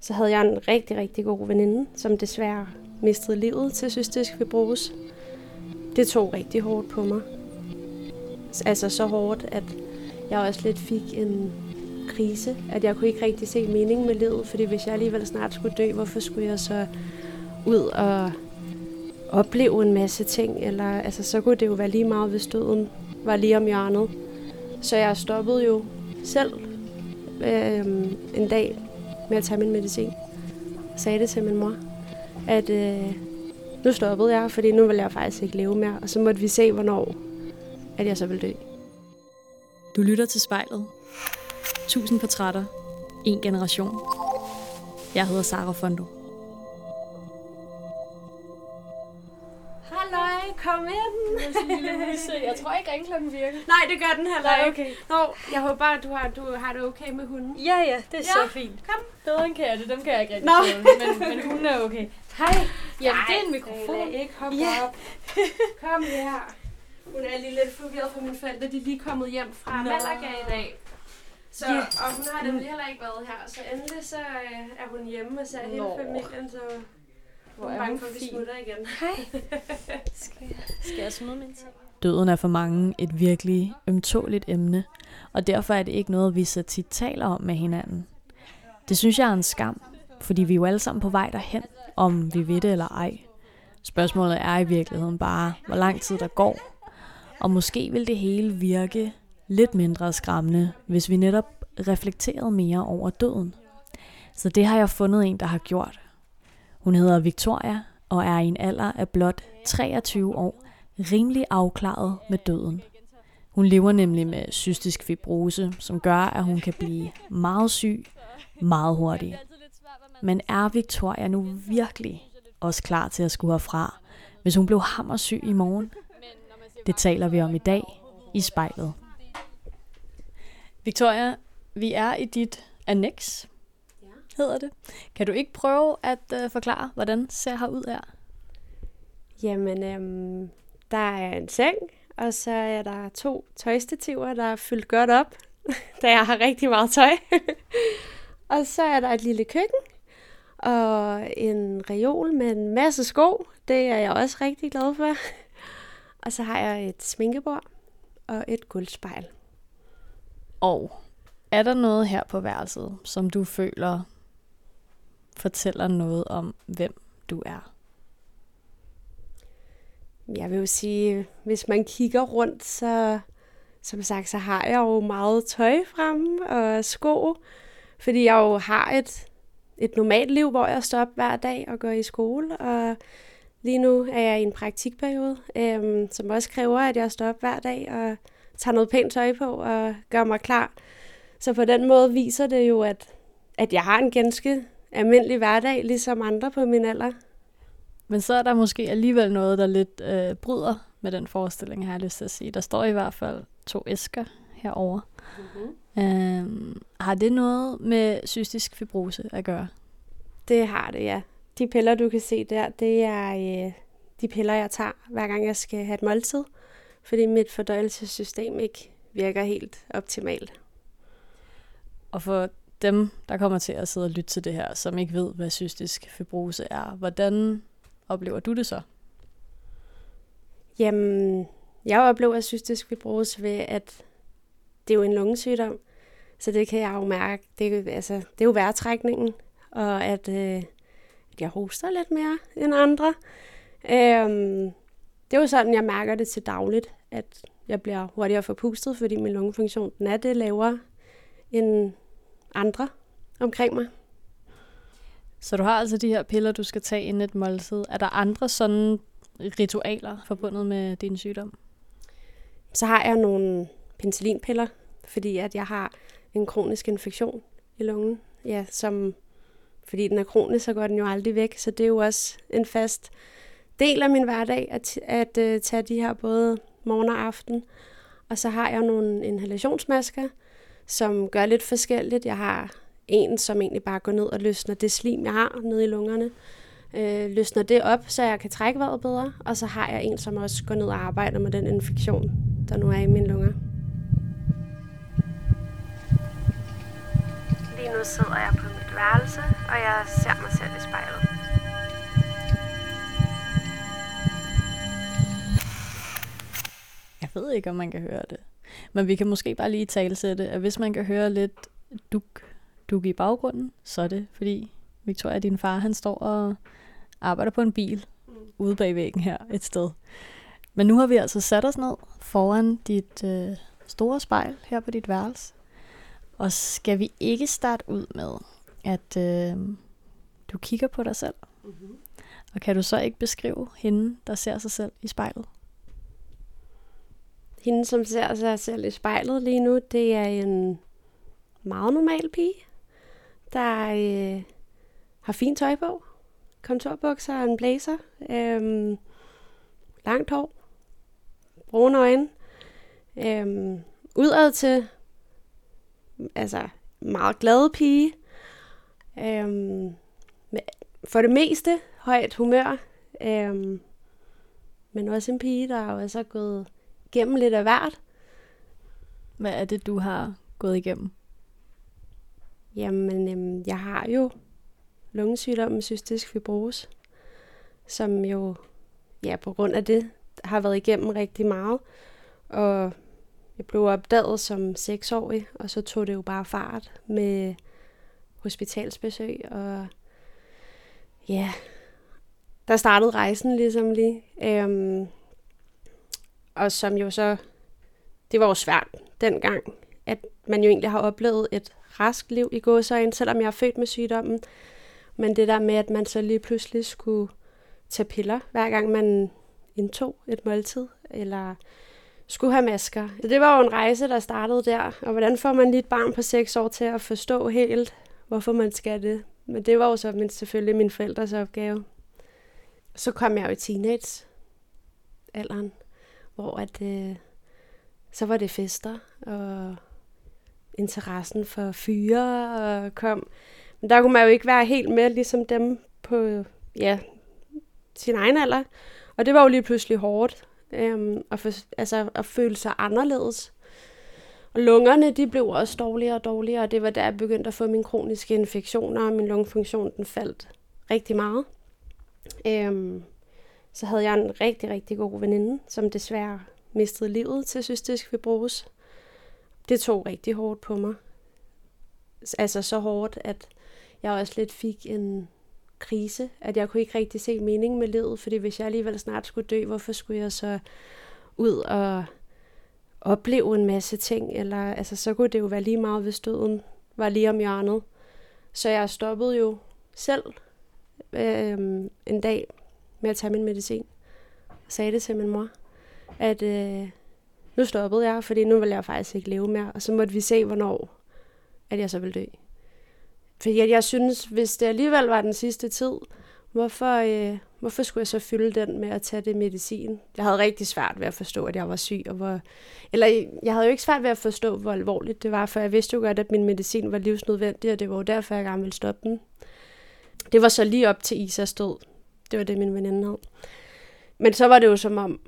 Så havde jeg en rigtig, rigtig god veninde, som desværre mistede livet til cystisk fibrose. Det tog rigtig hårdt på mig. Altså så hårdt, at jeg også lidt fik en krise, at jeg kunne ikke rigtig se mening med livet, fordi hvis jeg alligevel snart skulle dø, hvorfor skulle jeg så ud og opleve en masse ting, eller altså, så kunne det jo være lige meget, hvis døden var lige om hjørnet. Så jeg stoppede jo selv øh, en dag med at tage min medicin. Jeg sagde det til min mor, at øh, nu stoppede jeg, fordi nu vil jeg faktisk ikke leve mere. Og så måtte vi se, hvornår at jeg så ville dø. Du lytter til spejlet. Tusind portrætter. En generation. Jeg hedder Sara Fondo. Kom ind. Jeg tror ikke, ringklokken virker. Nej, det gør den heller Nej, ikke. okay. Nå, jeg håber bare, at du har, du har det okay med hunden. Ja, ja, det er Ja, så fint. kom. Bedre end katte, dem kan jeg ikke rigtig tåle, men, men hun er okay. Hej. Jamen, det er en mikrofon. Lala, ikke hoppe Ja. op. Kom her. Hun er lige lidt forvirret for mine forældre. De er lige kommet hjem fra Nå. Malaga i dag. Så, Ja. Og hun har nemlig heller ikke været her. Så endelig så øh, er hun hjemme og ser hele familien. Så Hvor er hun for, at vi fin. smutter igen. Hej. Skal jeg, skal jeg smide min ting? Døden er for mange et virkelig ømtåligt emne, og derfor er det ikke noget, vi så tit taler om med hinanden. Det synes jeg er en skam, fordi vi er jo alle sammen på vej derhen, om vi ved det eller ej. Spørgsmålet er i virkeligheden bare, hvor lang tid der går, og måske vil det hele virke lidt mindre skræmmende, hvis vi netop reflekterede mere over døden. Så det har jeg fundet en, der har gjort. Hun hedder Victoria og er i en alder af blot 23 år rimelig afklaret med døden. Hun lever nemlig med cystisk fibrose, som gør, at hun kan blive meget syg meget hurtigt. Men er Victoria nu virkelig også klar til at skulle herfra, hvis hun blev hammersyg i morgen? Det taler vi om i dag i spejlet. Victoria, vi er i dit annex, hedder det. Kan du ikke prøve at uh, forklare, hvordan ser her ud her? Jamen, øhm, der er en seng, og så er der to tøjstativer, der er fyldt godt op, da jeg har rigtig meget tøj. og så er der et lille køkken, og en reol med en masse sko. Det er jeg også rigtig glad for. og så har jeg et sminkebord og et guldspejl. Og er der noget her på værelset, som du føler fortæller noget om, hvem du er? Jeg vil jo sige, hvis man kigger rundt, så som sagt, så har jeg jo meget tøj fremme og sko, fordi jeg jo har et, et normalt liv, hvor jeg står op hver dag og går i skole, og lige nu er jeg i en praktikperiode, øhm, som også kræver, at jeg står op hver dag og tager noget pænt tøj på og gør mig klar. Så på den måde viser det jo, at, at jeg har en ganske almindelig hverdag, ligesom andre på min alder. Men så er der måske alligevel noget, der lidt øh, bryder med den forestilling, har jeg lyst til at sige. Der står i hvert fald to æsker herover. Mm-hmm. Øhm, har det noget med cystisk fibrose at gøre? Det har det, ja. De piller, du kan se der, det er øh, de piller, jeg tager, hver gang jeg skal have et måltid, fordi mit fordøjelsessystem ikke virker helt optimalt. Og for dem, der kommer til at sidde og lytte til det her, som ikke ved, hvad cystisk fibrose er, hvordan oplever du det så? Jamen, jeg oplever cystisk fibrose ved, at det er jo en lungesygdom, så det kan jeg jo mærke. Det, altså, det er jo vejrtrækningen, og at, øh, at jeg hoster lidt mere end andre. Øhm, det er jo sådan, jeg mærker det til dagligt, at jeg bliver hurtigere forpustet, fordi min lungefunktion den er det lavere end andre omkring mig. Så du har altså de her piller, du skal tage inden et måltid. Er der andre sådan ritualer forbundet med din sygdom? Så har jeg nogle penicillinpiller, fordi at jeg har en kronisk infektion i lungen. Ja, som, fordi den er kronisk, så går den jo aldrig væk. Så det er jo også en fast del af min hverdag, at, at uh, tage de her både morgen og aften. Og så har jeg nogle inhalationsmasker, som gør lidt forskelligt. Jeg har en, som egentlig bare går ned og løsner det slim, jeg har nede i lungerne. Øh, løsner det op, så jeg kan trække vejret bedre. Og så har jeg en, som også går ned og arbejder med den infektion, der nu er i mine lunger. Lige nu sidder jeg på mit værelse, og jeg ser mig selv i spejlet. Jeg ved ikke, om man kan høre det. Men vi kan måske bare lige talsætte, at hvis man kan høre lidt duk, duk i baggrunden, så er det fordi Victoria, din far, han står og arbejder på en bil ude bag væggen her et sted. Men nu har vi altså sat os ned foran dit øh, store spejl her på dit værelse. Og skal vi ikke starte ud med, at øh, du kigger på dig selv? Mm-hmm. Og kan du så ikke beskrive hende, der ser sig selv i spejlet? Hende, som ser sig selv i spejlet lige nu, det er en meget normal pige, der øh, har fint tøj på. Kontorbukser og en blazer. Øh, langt hår. Brune øjne. Øh, udad til altså meget glad pige. Øhm, for det meste højt humør. øh, men også en pige, der har også gået igennem lidt af hvert. Hvad er det, du har gået igennem? Jamen, øhm, jeg har jo lungesygdom med cystisk fibrose, som jo, ja, på grund af det, har været igennem rigtig meget. Og jeg blev opdaget som seksårig, og så tog det jo bare fart med hospitalsbesøg, og ja, der startede rejsen ligesom lige. Øhm, og som jo så, det var jo svært dengang, at man jo egentlig har oplevet et rask liv i gåsøjne, selvom jeg er født med sygdommen. Men det der med, at man så lige pludselig skulle tage piller, hver gang man indtog et måltid, eller skulle have masker. Så det var jo en rejse, der startede der. Og hvordan får man lige et barn på 6 år til at forstå helt, hvorfor man skal det? Men det var jo så min, selvfølgelig min forældres opgave. Så kom jeg jo i teenage-alderen, hvor at, øh, så var det fester, og interessen for fyre og kom. Men der kunne man jo ikke være helt med, ligesom dem på ja, sin egen alder. Og det var jo lige pludselig hårdt øhm, at, for, altså, at føle sig anderledes. Og lungerne, de blev også dårligere og dårligere, og det var der, jeg begyndte at få mine kroniske infektioner, og min lungefunktion, den faldt rigtig meget. Øhm, så havde jeg en rigtig, rigtig god veninde, som desværre mistede livet til cystisk fibrose. Det tog rigtig hårdt på mig. Altså så hårdt, at jeg også lidt fik en krise, at jeg kunne ikke rigtig se mening med livet, fordi hvis jeg alligevel snart skulle dø, hvorfor skulle jeg så ud og opleve en masse ting, eller altså, så kunne det jo være lige meget, hvis døden var lige om hjørnet. Så jeg stoppede jo selv øh, en dag med at tage min medicin. Og sagde det til min mor, at øh, nu stoppede jeg, fordi nu vil jeg faktisk ikke leve mere, og så måtte vi se, hvornår at jeg så vil dø. Fordi jeg, jeg synes, hvis det alligevel var den sidste tid, hvorfor, øh, hvorfor skulle jeg så fylde den med at tage det medicin? Jeg havde rigtig svært ved at forstå, at jeg var syg. Og hvor, eller jeg havde jo ikke svært ved at forstå, hvor alvorligt det var, for jeg vidste jo godt, at min medicin var livsnødvendig, og det var jo derfor, jeg gerne ville stoppe den. Det var så lige op til Isas død. Det var det, min veninde havde. Men så var det jo som om,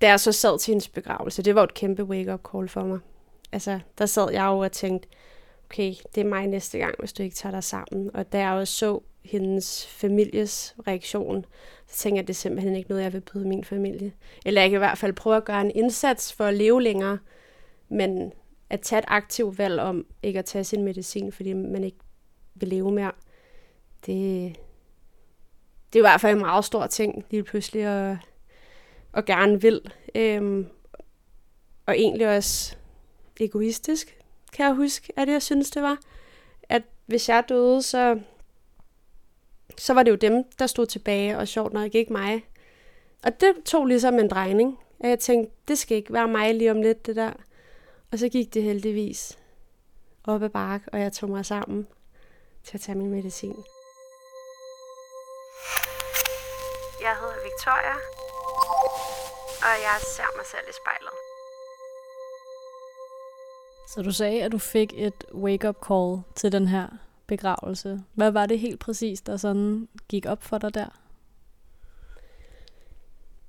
da jeg så sad til hendes begravelse, det var et kæmpe wake-up call for mig. Altså, der sad jeg jo og tænkte, okay, det er mig næste gang, hvis du ikke tager dig sammen. Og da jeg også så hendes families reaktion, så tænker jeg, at det er simpelthen ikke noget, jeg vil byde min familie. Eller jeg kan i hvert fald prøve at gøre en indsats for at leve længere, men at tage et aktivt valg om ikke at tage sin medicin, fordi man ikke vil leve mere, det, det er i hvert fald en meget stor ting, lige pludselig at, at gerne vil. Øhm, og egentlig også egoistisk, kan jeg huske, at jeg synes, det var. At hvis jeg døde, så, så var det jo dem, der stod tilbage, og sjovt nok ikke mig. Og det tog ligesom en drejning. Og jeg tænkte, det skal ikke være mig lige om lidt, det der. Og så gik det heldigvis op ad bark, og jeg tog mig sammen til at tage min medicin. Jeg hedder Victoria, og jeg ser mig selv i spejlet. Så du sagde, at du fik et wake-up call til den her begravelse. Hvad var det helt præcis, der sådan gik op for dig der?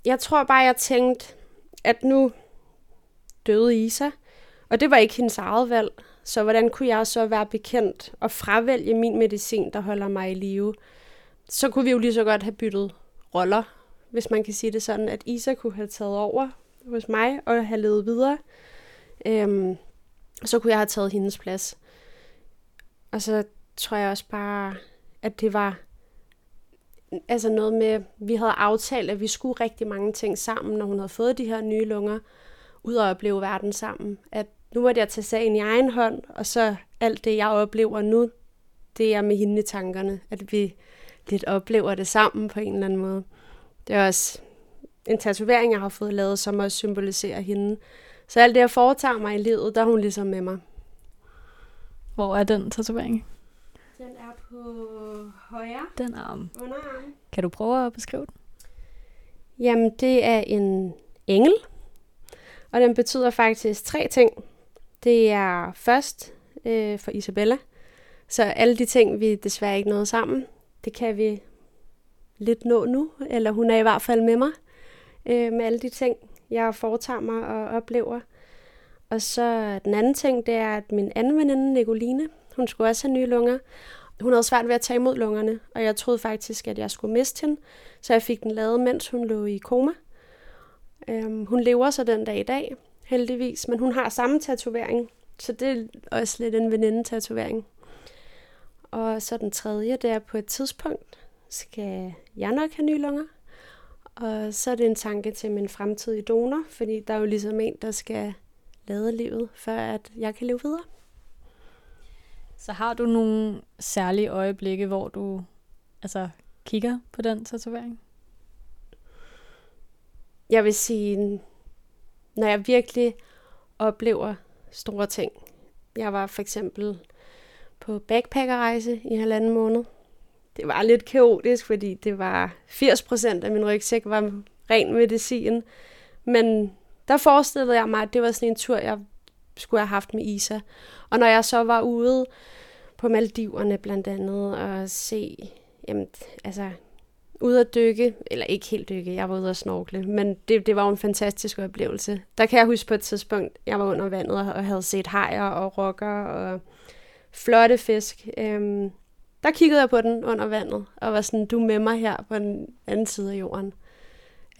Jeg tror bare, jeg tænkte, at nu døde Isa. Og det var ikke hendes eget valg. Så hvordan kunne jeg så være bekendt og fravælge min medicin, der holder mig i live? Så kunne vi jo lige så godt have byttet roller, hvis man kan sige det sådan, at Isa kunne have taget over hos mig og have levet videre. Øhm, så kunne jeg have taget hendes plads. Og så tror jeg også bare, at det var altså noget med, vi havde aftalt, at vi skulle rigtig mange ting sammen, når hun havde fået de her nye lunger, ud og opleve verden sammen. At nu måtte jeg tage sagen i egen hånd, og så alt det, jeg oplever nu, det er med hende i tankerne. At vi lidt oplever det sammen på en eller anden måde. Det er også en tatovering, jeg har fået lavet, som også symboliserer hende. Så alt det, jeg foretager mig i livet, der er hun ligesom med mig. Hvor er den tatovering? Den er på højre Den arm. underarm. Kan du prøve at beskrive den? Jamen, det er en engel, og den betyder faktisk tre ting. Det er først øh, for Isabella, så alle de ting, vi desværre ikke nåede sammen, det kan vi lidt nå nu, eller hun er i hvert fald med mig, øh, med alle de ting, jeg foretager mig og oplever. Og så den anden ting, det er, at min anden veninde, Nicoline, hun skulle også have nye lunger. Hun havde svært ved at tage imod lungerne, og jeg troede faktisk, at jeg skulle miste hende, så jeg fik den lavet, mens hun lå i koma. Øhm, hun lever så den dag i dag, heldigvis, men hun har samme tatovering, så det er også lidt en veninde-tatovering. Og så den tredje, det er på et tidspunkt, skal jeg nok have nye lunger. Og så er det en tanke til min fremtidige donor, fordi der er jo ligesom en, der skal lade livet, før at jeg kan leve videre. Så har du nogle særlige øjeblikke, hvor du altså, kigger på den tatovering? Jeg vil sige, når jeg virkelig oplever store ting. Jeg var for eksempel på backpackerrejse i halvanden måned. Det var lidt kaotisk, fordi det var 80% af min rygsæk var ren medicin. Men der forestillede jeg mig, at det var sådan en tur, jeg skulle have haft med Isa. Og når jeg så var ude på Maldiverne blandt andet og se, jamen, altså, ude at dykke, eller ikke helt dykke, jeg var ude at snorkle, men det, det var jo en fantastisk oplevelse. Der kan jeg huske på et tidspunkt, jeg var under vandet og havde set hajer og rokker og flotte fisk. Øhm, der kiggede jeg på den under vandet og var sådan, du er med mig her på den anden side af jorden.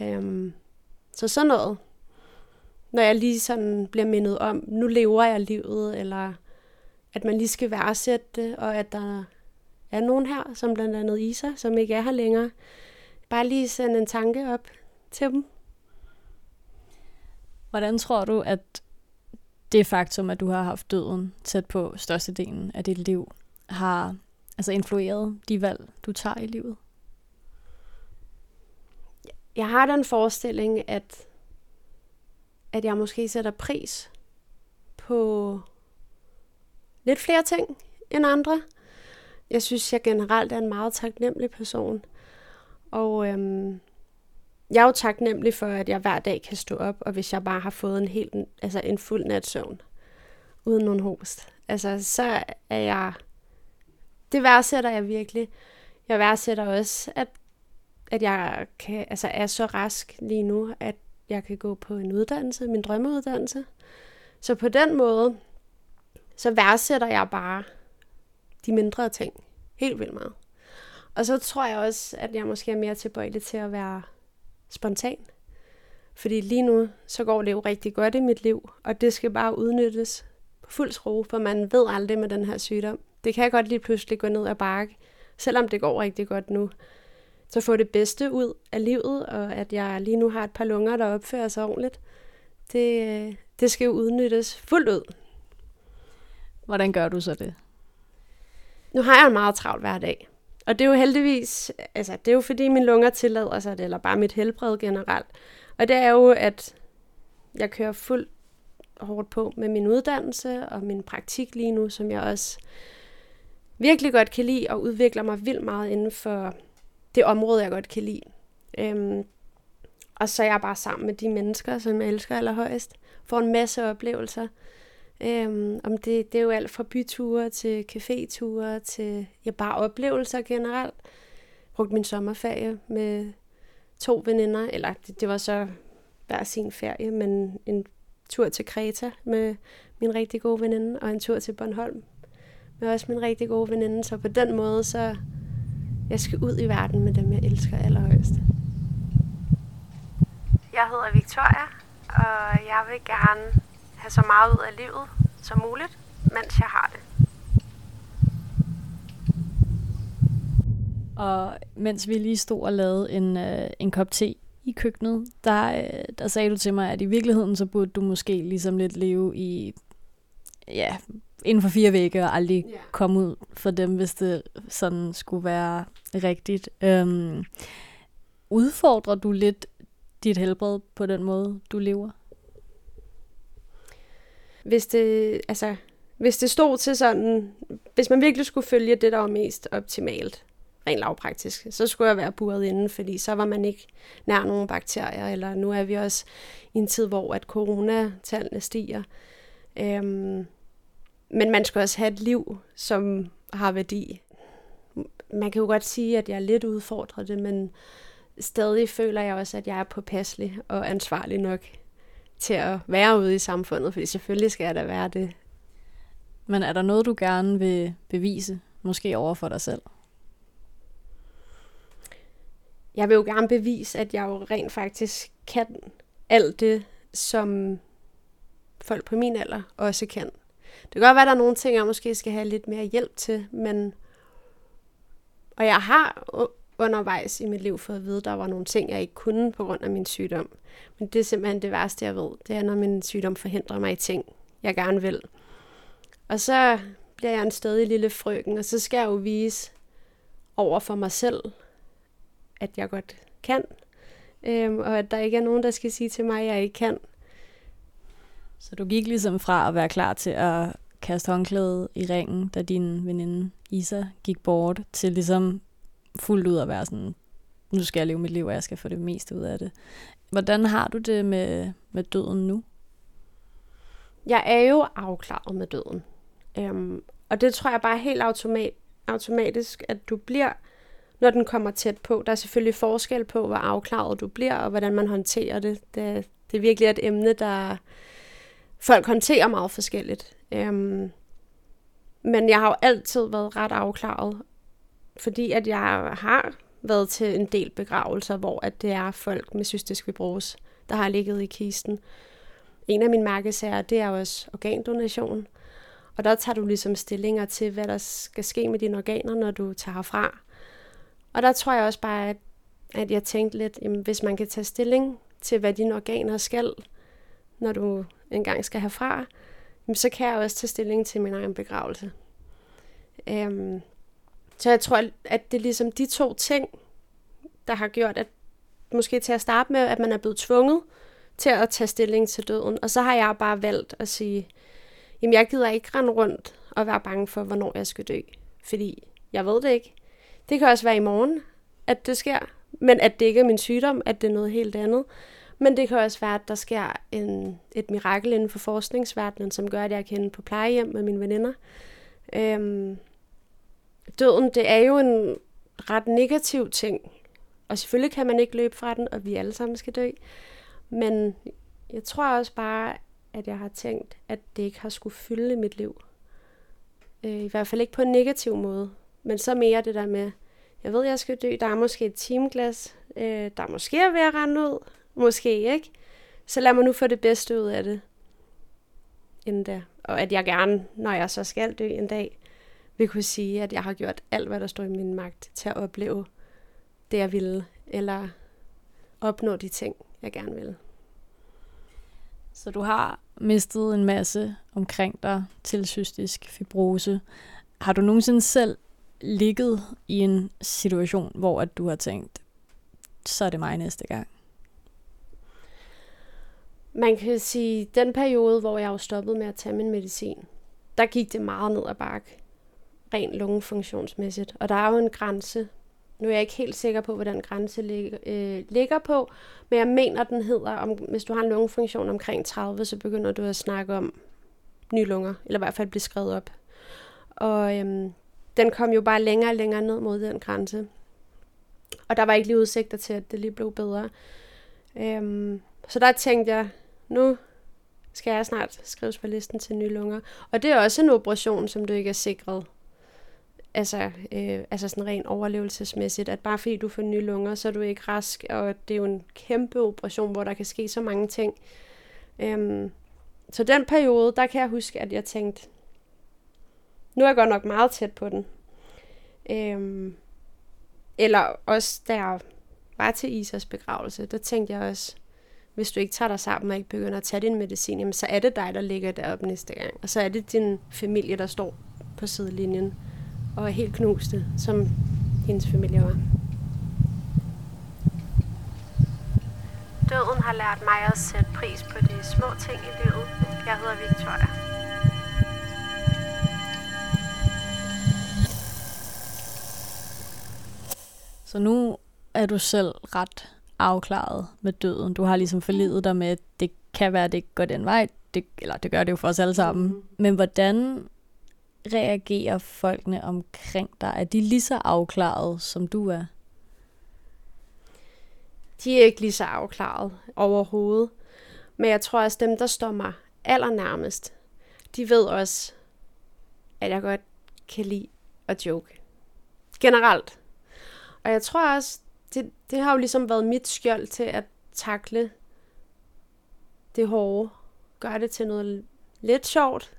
Øhm, så sådan noget. Når jeg lige sådan bliver mindet om, nu lever jeg livet, eller at man lige skal værdsætte det, og at der er nogen her, som blandt andet Isa, som ikke er her længere. Bare lige sende en tanke op til dem. Hvordan tror du, at det faktum, at du har haft døden tæt på størstedelen af dit liv, har altså influeret de valg, du tager i livet? Jeg har den forestilling, at, at jeg måske sætter pris på lidt flere ting end andre. Jeg synes, jeg generelt er en meget taknemmelig person. Og øhm, jeg er jo taknemmelig for, at jeg hver dag kan stå op, og hvis jeg bare har fået en helt, altså en fuld nat søvn, uden nogen host, altså så er jeg, det værdsætter jeg virkelig. Jeg værdsætter også, at, at jeg kan, altså er så rask lige nu, at jeg kan gå på en uddannelse, min drømmeuddannelse. Så på den måde, så værdsætter jeg bare de mindre ting helt vildt meget. Og så tror jeg også, at jeg måske er mere tilbøjelig til at være spontan. Fordi lige nu, så går det jo rigtig godt i mit liv, og det skal bare udnyttes på fuld skrue, for man ved aldrig med den her sygdom. Det kan godt lige pludselig gå ned ad bakke, selvom det går rigtig godt nu. Så få det bedste ud af livet, og at jeg lige nu har et par lunger, der opfører sig ordentligt, det, det skal jo udnyttes fuldt ud. Hvordan gør du så det? Nu har jeg en meget travl hver dag. Og det er jo heldigvis, altså det er jo fordi mine lunger tillader sig det, eller bare mit helbred generelt. Og det er jo, at jeg kører fuldt hårdt på med min uddannelse og min praktik lige nu, som jeg også virkelig godt kan lide, og udvikler mig vildt meget inden for det område, jeg godt kan lide. Øhm, og så er jeg bare sammen med de mennesker, som jeg elsker allerhøjst. Får en masse oplevelser. Øhm, om det, det er jo alt fra byture til caféture til ja, bare oplevelser generelt. Brugt min sommerferie med to veninder, eller det, det var så hver sin ferie, men en tur til Kreta med min rigtig gode veninde, og en tur til Bornholm med også min rigtig gode veninde. Så på den måde, så jeg skal ud i verden med dem, jeg elsker allerhøjst. Jeg hedder Victoria, og jeg vil gerne have så meget ud af livet som muligt, mens jeg har det. Og mens vi lige stod og lavede en, øh, en kop te i køkkenet, der, øh, der sagde du til mig, at i virkeligheden så burde du måske ligesom lidt leve i, ja, inden for fire vægge og aldrig yeah. komme ud for dem, hvis det sådan skulle være rigtigt. Øhm, udfordrer du lidt dit helbred på den måde, du lever? Hvis det, altså, hvis det stod til sådan, hvis man virkelig skulle følge det, der var mest optimalt, rent lavpraktisk, så skulle jeg være buret inden, fordi så var man ikke nær nogen bakterier, eller nu er vi også i en tid, hvor at coronatallene stiger. Øhm, men man skal også have et liv, som har værdi. Man kan jo godt sige, at jeg er lidt udfordret det, men stadig føler jeg også, at jeg er påpasselig og ansvarlig nok til at være ude i samfundet, fordi selvfølgelig skal jeg da være det. Men er der noget, du gerne vil bevise, måske over for dig selv? Jeg vil jo gerne bevise, at jeg jo rent faktisk kan alt det, som folk på min alder også kan. Det kan godt være, at der er nogle ting, jeg måske skal have lidt mere hjælp til, men... Og jeg har undervejs i mit liv fået at vide, at der var nogle ting, jeg ikke kunne på grund af min sygdom. Men det er simpelthen det værste, jeg ved. Det er, når min sygdom forhindrer mig i ting, jeg gerne vil. Og så bliver jeg en stadig lille frøken, og så skal jeg jo vise over for mig selv, at jeg godt kan, øhm, og at der ikke er nogen, der skal sige til mig, at jeg ikke kan. Så du gik ligesom fra at være klar til at kaste håndklædet i ringen, da din veninde Isa gik bort, til ligesom fuldt ud at være sådan, nu skal jeg leve mit liv, og jeg skal få det meste ud af det. Hvordan har du det med, med døden nu? Jeg er jo afklaret med døden. Øhm, og det tror jeg bare helt automat, automatisk, at du bliver, når den kommer tæt på. Der er selvfølgelig forskel på, hvor afklaret du bliver, og hvordan man håndterer det. Det, det er virkelig et emne, der folk håndterer meget forskelligt. Øhm, men jeg har jo altid været ret afklaret, fordi at jeg har været til en del begravelser, hvor at det er folk med cystisk fibrose, der har ligget i kisten. En af mine mærkesager, det er også organdonation. Og der tager du ligesom stillinger til, hvad der skal ske med dine organer, når du tager fra. Og der tror jeg også bare, at, at jeg tænkte lidt, jamen, hvis man kan tage stilling til, hvad dine organer skal, når du engang skal herfra, jamen, så kan jeg også tage stilling til min egen begravelse. Øhm, så jeg tror, at det er ligesom de to ting, der har gjort, at måske til at starte med, at man er blevet tvunget til at tage stilling til døden. Og så har jeg bare valgt at sige, jamen jeg gider ikke rende rundt og være bange for, hvornår jeg skal dø. Fordi jeg ved det ikke. Det kan også være i morgen, at det sker. Men at det ikke er min sygdom, at det er noget helt andet. Men det kan også være, at der sker en, et mirakel inden for forskningsverdenen, som gør, at jeg kan på plejehjem med mine veninder. Øhm, døden, det er jo en ret negativ ting. Og selvfølgelig kan man ikke løbe fra den, og vi alle sammen skal dø. Men jeg tror også bare, at jeg har tænkt, at det ikke har skulle fylde mit liv. Øh, I hvert fald ikke på en negativ måde. Men så mere det der med, jeg ved, jeg skal dø, der er måske et timeglas, øh, der er måske er ved at rende ud, Måske ikke. Så lad mig nu få det bedste ud af det. Inden da. Og at jeg gerne, når jeg så skal dø en dag, vil kunne sige, at jeg har gjort alt, hvad der står i min magt til at opleve det, jeg ville. Eller opnå de ting, jeg gerne vil. Så du har mistet en masse omkring dig til cystisk fibrose. Har du nogensinde selv ligget i en situation, hvor at du har tænkt, så er det mig næste gang? Man kan sige, den periode, hvor jeg jo stoppede med at tage min medicin, der gik det meget ned ad bakke, rent lungefunktionsmæssigt. Og der er jo en grænse. Nu er jeg ikke helt sikker på, hvordan den grænse ligger, øh, ligger på, men jeg mener, den hedder, om, hvis du har en lungefunktion omkring 30, så begynder du at snakke om nye lunger, eller i hvert fald blive skrevet op. Og øhm, den kom jo bare længere og længere ned mod den grænse. Og der var ikke lige udsigter til, at det lige blev bedre. Øhm, så der tænkte jeg, nu skal jeg snart skrives på listen til nye lunger. Og det er også en operation, som du ikke er sikret. Altså, øh, altså sådan rent overlevelsesmæssigt, at bare fordi du får nye lunger, så er du ikke rask, og det er jo en kæmpe operation, hvor der kan ske så mange ting. Øhm, så den periode, der kan jeg huske, at jeg tænkte, nu er jeg godt nok meget tæt på den. Øhm, eller også, da jeg var til Isas begravelse, der tænkte jeg også, hvis du ikke tager dig sammen og ikke begynder at tage din medicin, jamen, så er det dig, der ligger deroppe næste gang. Og så er det din familie, der står på sidelinjen og er helt knuste, som hendes familie var. Døden har lært mig at sætte pris på de små ting i livet. Jeg hedder Victoria. Så nu er du selv ret afklaret med døden. Du har ligesom forledet dig med, at det kan være, at det ikke går den vej. Det, eller det gør det jo for os alle sammen. Mm. Men hvordan reagerer folkene omkring dig? Er de lige så afklaret, som du er? De er ikke lige så afklaret overhovedet. Men jeg tror også, dem, der står mig allernærmest, de ved også, at jeg godt kan lide at joke. Generelt. Og jeg tror også, det, det har jo ligesom været mit skjold til at takle det hårde. Gør det til noget lidt sjovt.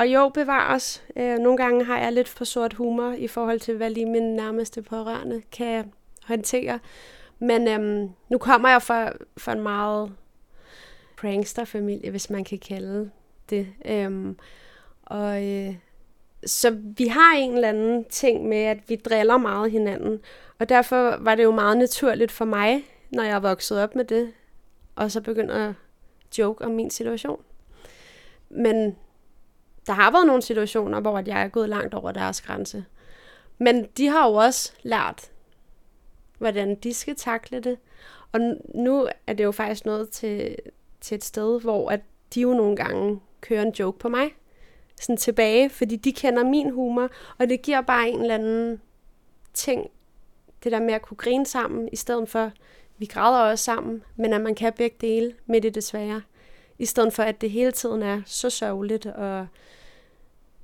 Og jo, bevares. Øh, nogle gange har jeg lidt for sort humor i forhold til, hvad lige min nærmeste pårørende kan håndtere. Men øhm, nu kommer jeg fra, fra en meget prankster-familie, hvis man kan kalde det. Øhm, og øh, så vi har en eller anden ting med, at vi driller meget hinanden. Og derfor var det jo meget naturligt for mig, når jeg voksede op med det, og så begynder at joke om min situation. Men der har været nogle situationer, hvor jeg er gået langt over deres grænse. Men de har jo også lært, hvordan de skal takle det. Og nu er det jo faktisk noget til, til et sted, hvor at de jo nogle gange kører en joke på mig. Sådan tilbage, fordi de kender min humor, og det giver bare en eller anden ting, det der med at kunne grine sammen, i stedet for, vi græder også sammen, men at man kan begge dele med det svære. I stedet for, at det hele tiden er så sørgeligt, og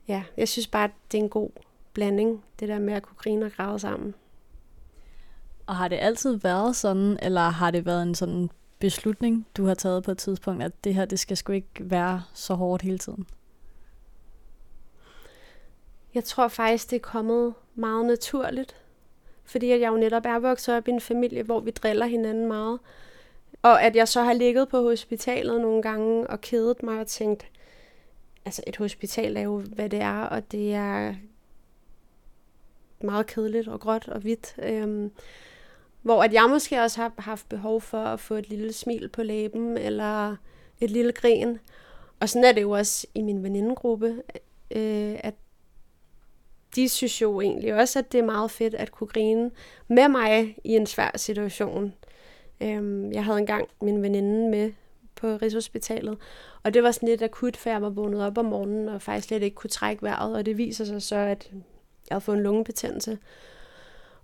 ja, jeg synes bare, at det er en god blanding, det der med at kunne grine og græde sammen. Og har det altid været sådan, eller har det været en sådan beslutning, du har taget på et tidspunkt, at det her, det skal sgu ikke være så hårdt hele tiden? Jeg tror faktisk, det er kommet meget naturligt. Fordi jeg jo netop er vokset op i en familie, hvor vi driller hinanden meget. Og at jeg så har ligget på hospitalet nogle gange og kedet mig og tænkt, altså et hospital er jo, hvad det er, og det er meget kedeligt og gråt og hvidt. Øhm, hvor at jeg måske også har haft behov for at få et lille smil på læben, eller et lille grin. Og sådan er det jo også i min venindegruppe, øh, at de synes jo egentlig også, at det er meget fedt at kunne grine med mig i en svær situation. Øhm, jeg havde engang min veninde med på Rigshospitalet, og det var sådan lidt akut, for jeg var vågnet op om morgenen og faktisk slet ikke kunne trække vejret, og det viser sig så, at jeg havde fået en lungebetændelse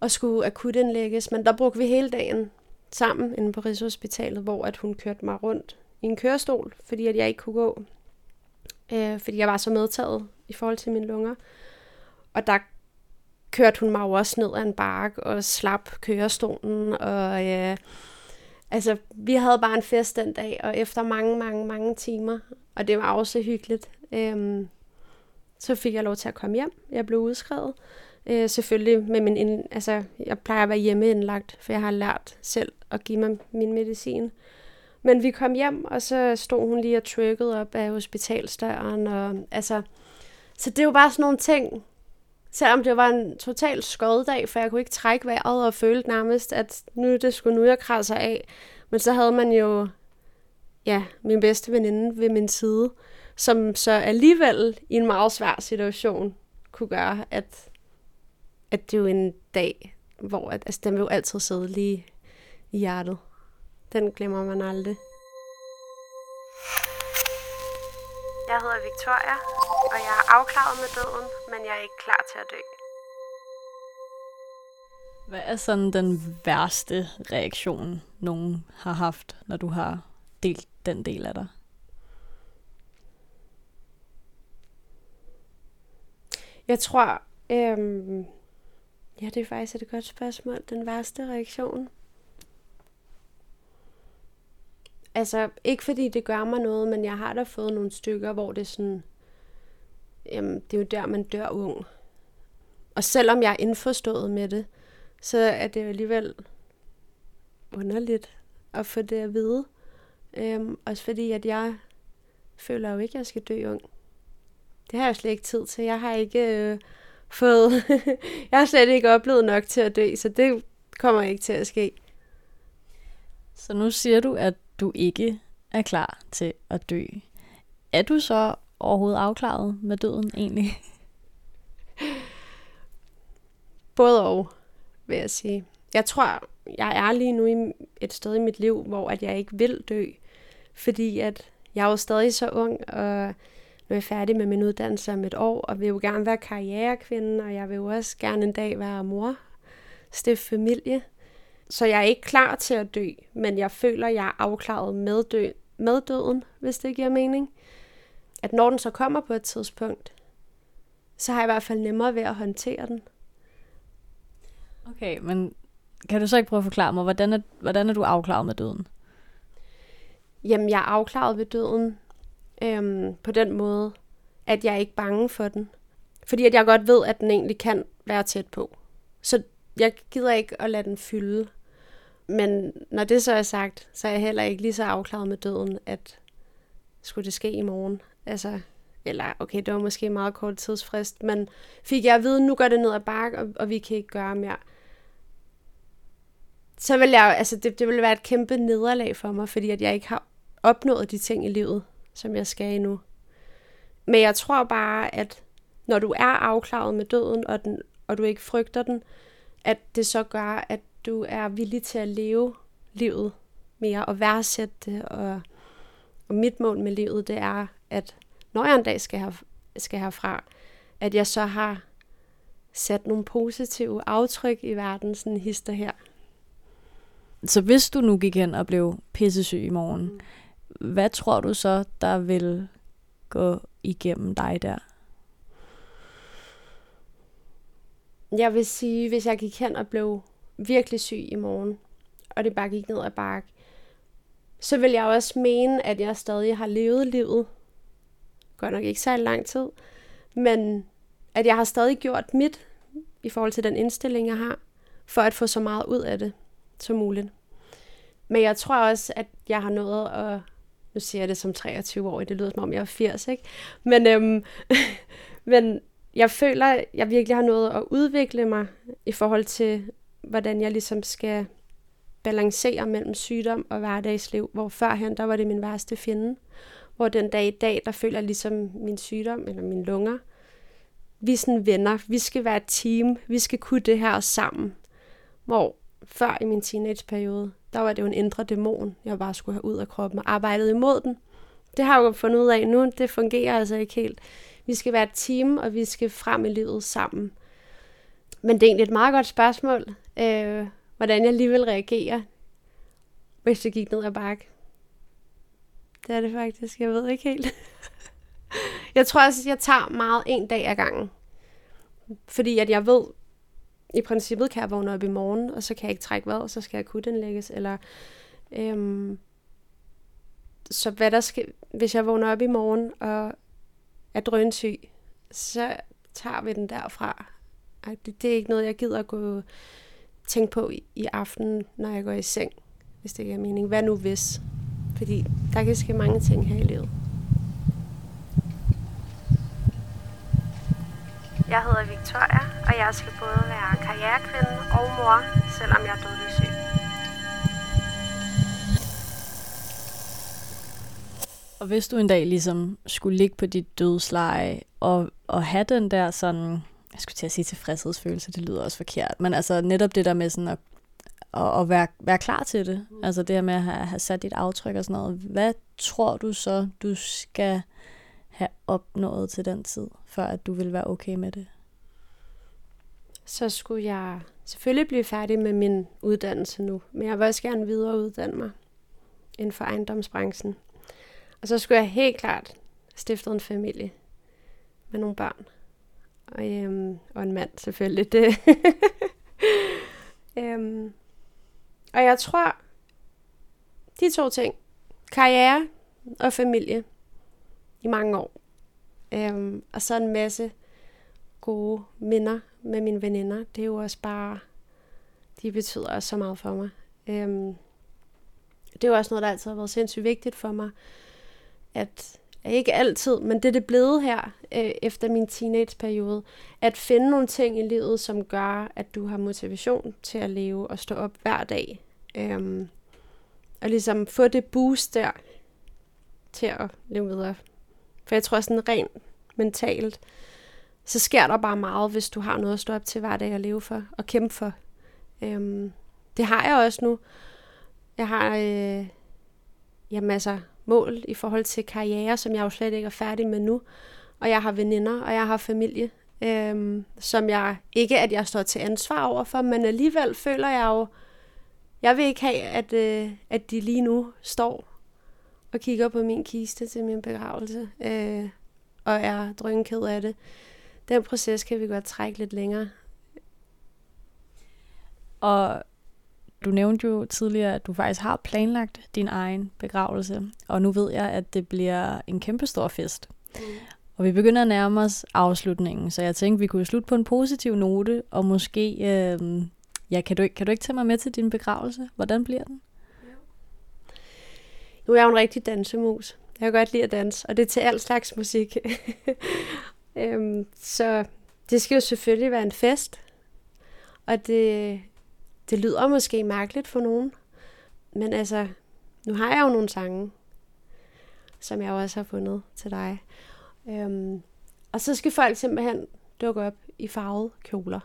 og skulle akut indlægges, men der brugte vi hele dagen sammen inde på Rigshospitalet, hvor at hun kørte mig rundt i en kørestol, fordi at jeg ikke kunne gå, øh, fordi jeg var så medtaget i forhold til mine lunger. Og der kørte hun mig jo også ned ad en bark og slap kørestolen. Og øh, altså, vi havde bare en fest den dag, og efter mange, mange, mange timer, og det var også hyggeligt, øhm, så fik jeg lov til at komme hjem. Jeg blev udskrevet. Øh, selvfølgelig med min, ind, altså, jeg plejer at være hjemme indlagt, for jeg har lært selv at give mig min medicin. Men vi kom hjem, og så stod hun lige og trykkede op af hospitalsdøren, og altså, så det er jo bare sådan nogle ting, Selvom det var en total skoddag, for jeg kunne ikke trække vejret og følte nærmest, at nu det skulle nu jeg krasser af. Men så havde man jo ja, min bedste veninde ved min side, som så alligevel i en meget svær situation kunne gøre, at, at det jo en dag, hvor at, altså, den vil jo altid sidde lige i hjertet. Den glemmer man aldrig. Jeg hedder Victoria, og jeg er afklaret med døden, men jeg er ikke klar til at dø. Hvad er sådan den værste reaktion, nogen har haft, når du har delt den del af dig? Jeg tror, øhm, ja, det er faktisk et godt spørgsmål. Den værste reaktion. Altså, ikke fordi det gør mig noget, men jeg har da fået nogle stykker, hvor det er sådan, jamen, det er jo der, man dør ung. Og selvom jeg er indforstået med det, så er det jo alligevel underligt at få det at vide. Øhm, også fordi, at jeg føler jo ikke, at jeg skal dø ung. Det har jeg slet ikke tid til. Jeg har ikke øh, fået... jeg har slet ikke oplevet nok til at dø, så det kommer ikke til at ske. Så nu siger du, at du ikke er klar til at dø. Er du så overhovedet afklaret med døden egentlig? Både og, vil jeg sige. Jeg tror, jeg er lige nu i et sted i mit liv, hvor at jeg ikke vil dø. Fordi at jeg er jo stadig så ung, og nu er jeg færdig med min uddannelse om et år, og vil jo gerne være karrierekvinde, og jeg vil jo også gerne en dag være mor, stifte familie. Så jeg er ikke klar til at dø, men jeg føler, jeg er afklaret med, dø, med døden, hvis det giver mening. At når den så kommer på et tidspunkt, så har jeg i hvert fald nemmere ved at håndtere den. Okay, men kan du så ikke prøve at forklare mig, hvordan er, hvordan er du afklaret med døden? Jamen, jeg er afklaret ved døden øhm, på den måde, at jeg er ikke bange for den. Fordi at jeg godt ved, at den egentlig kan være tæt på. Så jeg gider ikke at lade den fylde. Men når det så er sagt, så er jeg heller ikke lige så afklaret med døden, at skulle det ske i morgen. Altså, eller okay, det var måske meget kort tidsfrist, men fik jeg at vide, nu går det ned ad bakke, og, og vi kan ikke gøre mere. Så vil jeg, altså det, det vil være et kæmpe nederlag for mig, fordi at jeg ikke har opnået de ting i livet, som jeg skal endnu. Men jeg tror bare, at når du er afklaret med døden, og, den, og du ikke frygter den, at det så gør, at du er villig til at leve livet mere og værdsætte det. Og, og mit mål med livet, det er, at når jeg en dag skal, her, skal herfra, at jeg så har sat nogle positive aftryk i verden, sådan hister her. Så hvis du nu gik hen og blev pissesyg i morgen, mm hvad tror du så, der vil gå igennem dig der? Jeg vil sige, hvis jeg gik hen og blev virkelig syg i morgen, og det bare gik ned ad bakke, så vil jeg også mene, at jeg stadig har levet livet. Godt nok ikke så lang tid, men at jeg har stadig gjort mit i forhold til den indstilling, jeg har, for at få så meget ud af det som muligt. Men jeg tror også, at jeg har nået at nu siger jeg det som 23 år, det lyder som om jeg er 80, ikke? Men, øhm, men jeg føler, jeg virkelig har nået at udvikle mig i forhold til, hvordan jeg ligesom skal balancere mellem sygdom og hverdagsliv, hvor førhen, der var det min værste fjende. Hvor den dag i dag, der føler jeg ligesom min sygdom, eller mine lunger, vi er sådan venner, vi skal være et team, vi skal kunne det her sammen. Hvor før i min teenageperiode, der var det jo en indre dæmon, jeg bare skulle have ud af kroppen og arbejdet imod den. Det har jeg jo fundet ud af nu, det fungerer altså ikke helt. Vi skal være et team, og vi skal frem i livet sammen. Men det er egentlig et meget godt spørgsmål, øh, hvordan jeg lige vil reagere, hvis det gik ned ad bakke. Det er det faktisk, jeg ved ikke helt. jeg tror også, jeg tager meget en dag ad gangen. Fordi at jeg ved, i princippet kan jeg vågne op i morgen, og så kan jeg ikke trække vejret, så skal jeg akutindlægges, eller øhm, så hvad der skal, hvis jeg vågner op i morgen og er drønsyg, så tager vi den derfra. Det, det er ikke noget, jeg gider at gå tænke på i, i aften, når jeg går i seng, hvis det giver mening. Hvad nu hvis? Fordi der kan ske mange ting her i livet. Jeg hedder Victoria, og jeg skal både være karrierekvinde og mor, selvom jeg er dødelig syg. Og hvis du en dag ligesom skulle ligge på dit dødsleje og, og have den der sådan, jeg skulle til at sige tilfredshedsfølelse, det lyder også forkert, men altså netop det der med sådan at, at, at være, være klar til det, mm. altså det her med at have, have sat dit aftryk og sådan noget, hvad tror du så, du skal have opnået til den tid, før at du vil være okay med det? Så skulle jeg selvfølgelig blive færdig med min uddannelse nu, men jeg vil også gerne videreuddanne mig inden for ejendomsbranchen. Og så skulle jeg helt klart stifte en familie med nogle børn. Og, øhm, og en mand selvfølgelig. Det. øhm, og jeg tror, de to ting, karriere og familie, i mange år. Øhm, og så en masse gode minder med mine veninder. Det er jo også bare, de betyder også så meget for mig. Øhm, det er jo også noget, der altid har været sindssygt vigtigt for mig, at ikke altid, men det er det blevet her øh, efter min teenageperiode, at finde nogle ting i livet, som gør, at du har motivation til at leve og stå op hver dag. Øhm, og ligesom få det boost der til at leve videre. For jeg tror sådan rent mentalt, så sker der bare meget, hvis du har noget at stå op til hver dag og leve for og kæmpe for. Øhm, det har jeg også nu. Jeg har øh, ja, masser altså, mål i forhold til karriere, som jeg jo slet ikke er færdig med nu. Og jeg har veninder, og jeg har familie, øhm, som jeg ikke, at jeg står til ansvar over for, men alligevel føler jeg jo, jeg vil ikke have, at, øh, at de lige nu står og kigger på min kiste til min begravelse, øh, og er drønked af det. Den proces kan vi godt trække lidt længere. Og du nævnte jo tidligere, at du faktisk har planlagt din egen begravelse, og nu ved jeg, at det bliver en kæmpe stor fest. Mm. Og vi begynder at nærme os afslutningen, så jeg tænkte, vi kunne slutte på en positiv note, og måske, øh, ja, kan du, kan du ikke tage mig med til din begravelse? Hvordan bliver den? Nu er jeg jo en rigtig dansemus. Jeg kan godt lide at danse, og det er til al slags musik. øhm, så det skal jo selvfølgelig være en fest. Og det, det lyder måske mærkeligt for nogen. Men altså, nu har jeg jo nogle sange, som jeg også har fundet til dig. Øhm, og så skal folk simpelthen dukke op i farvede kjoler.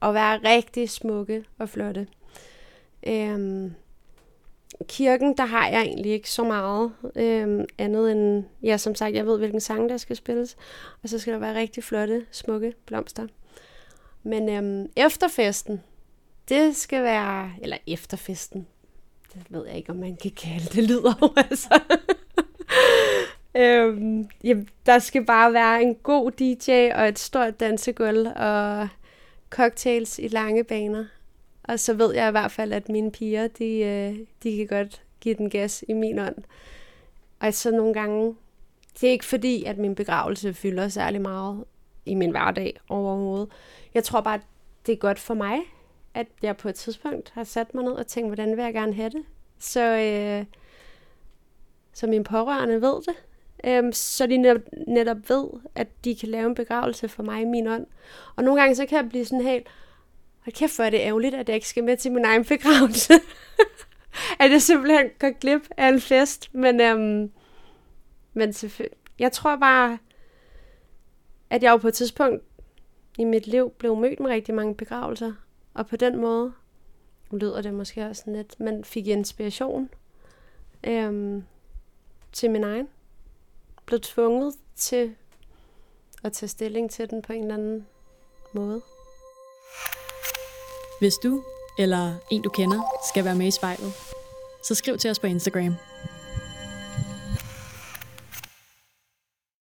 Og være rigtig smukke og flotte. Øhm, kirken, der har jeg egentlig ikke så meget øhm, andet end, ja, som sagt, jeg ved, hvilken sang der skal spilles. Og så skal der være rigtig flotte, smukke blomster. Men øhm, efterfesten, det skal være, eller efterfesten, det ved jeg ikke, om man kan kalde det, lyder jo altså. øhm, jamen, der skal bare være en god DJ og et stort dansegulv og cocktails i lange baner. Og så ved jeg i hvert fald, at mine piger, de, øh, de kan godt give den gas i min ånd. Og så nogle gange, det er ikke fordi, at min begravelse fylder særlig meget i min hverdag overhovedet. Jeg tror bare, at det er godt for mig, at jeg på et tidspunkt har sat mig ned og tænkt, hvordan vil jeg gerne have det? Så, øh, så mine pårørende ved det. Øhm, så de netop, netop ved, at de kan lave en begravelse for mig i min ånd. Og nogle gange så kan jeg blive sådan helt, hold kæft hvor er det ærgerligt, at jeg ikke skal med til min egen begravelse. at jeg simpelthen går glip af en fest. Men, øhm, men jeg tror bare, at jeg jo på et tidspunkt i mit liv blev mødt med rigtig mange begravelser. Og på den måde, nu lyder det måske også lidt, men fik inspiration øhm, til min egen. Blev tvunget til at tage stilling til den på en eller anden måde. Hvis du eller en du kender skal være med i spejlet, så skriv til os på Instagram.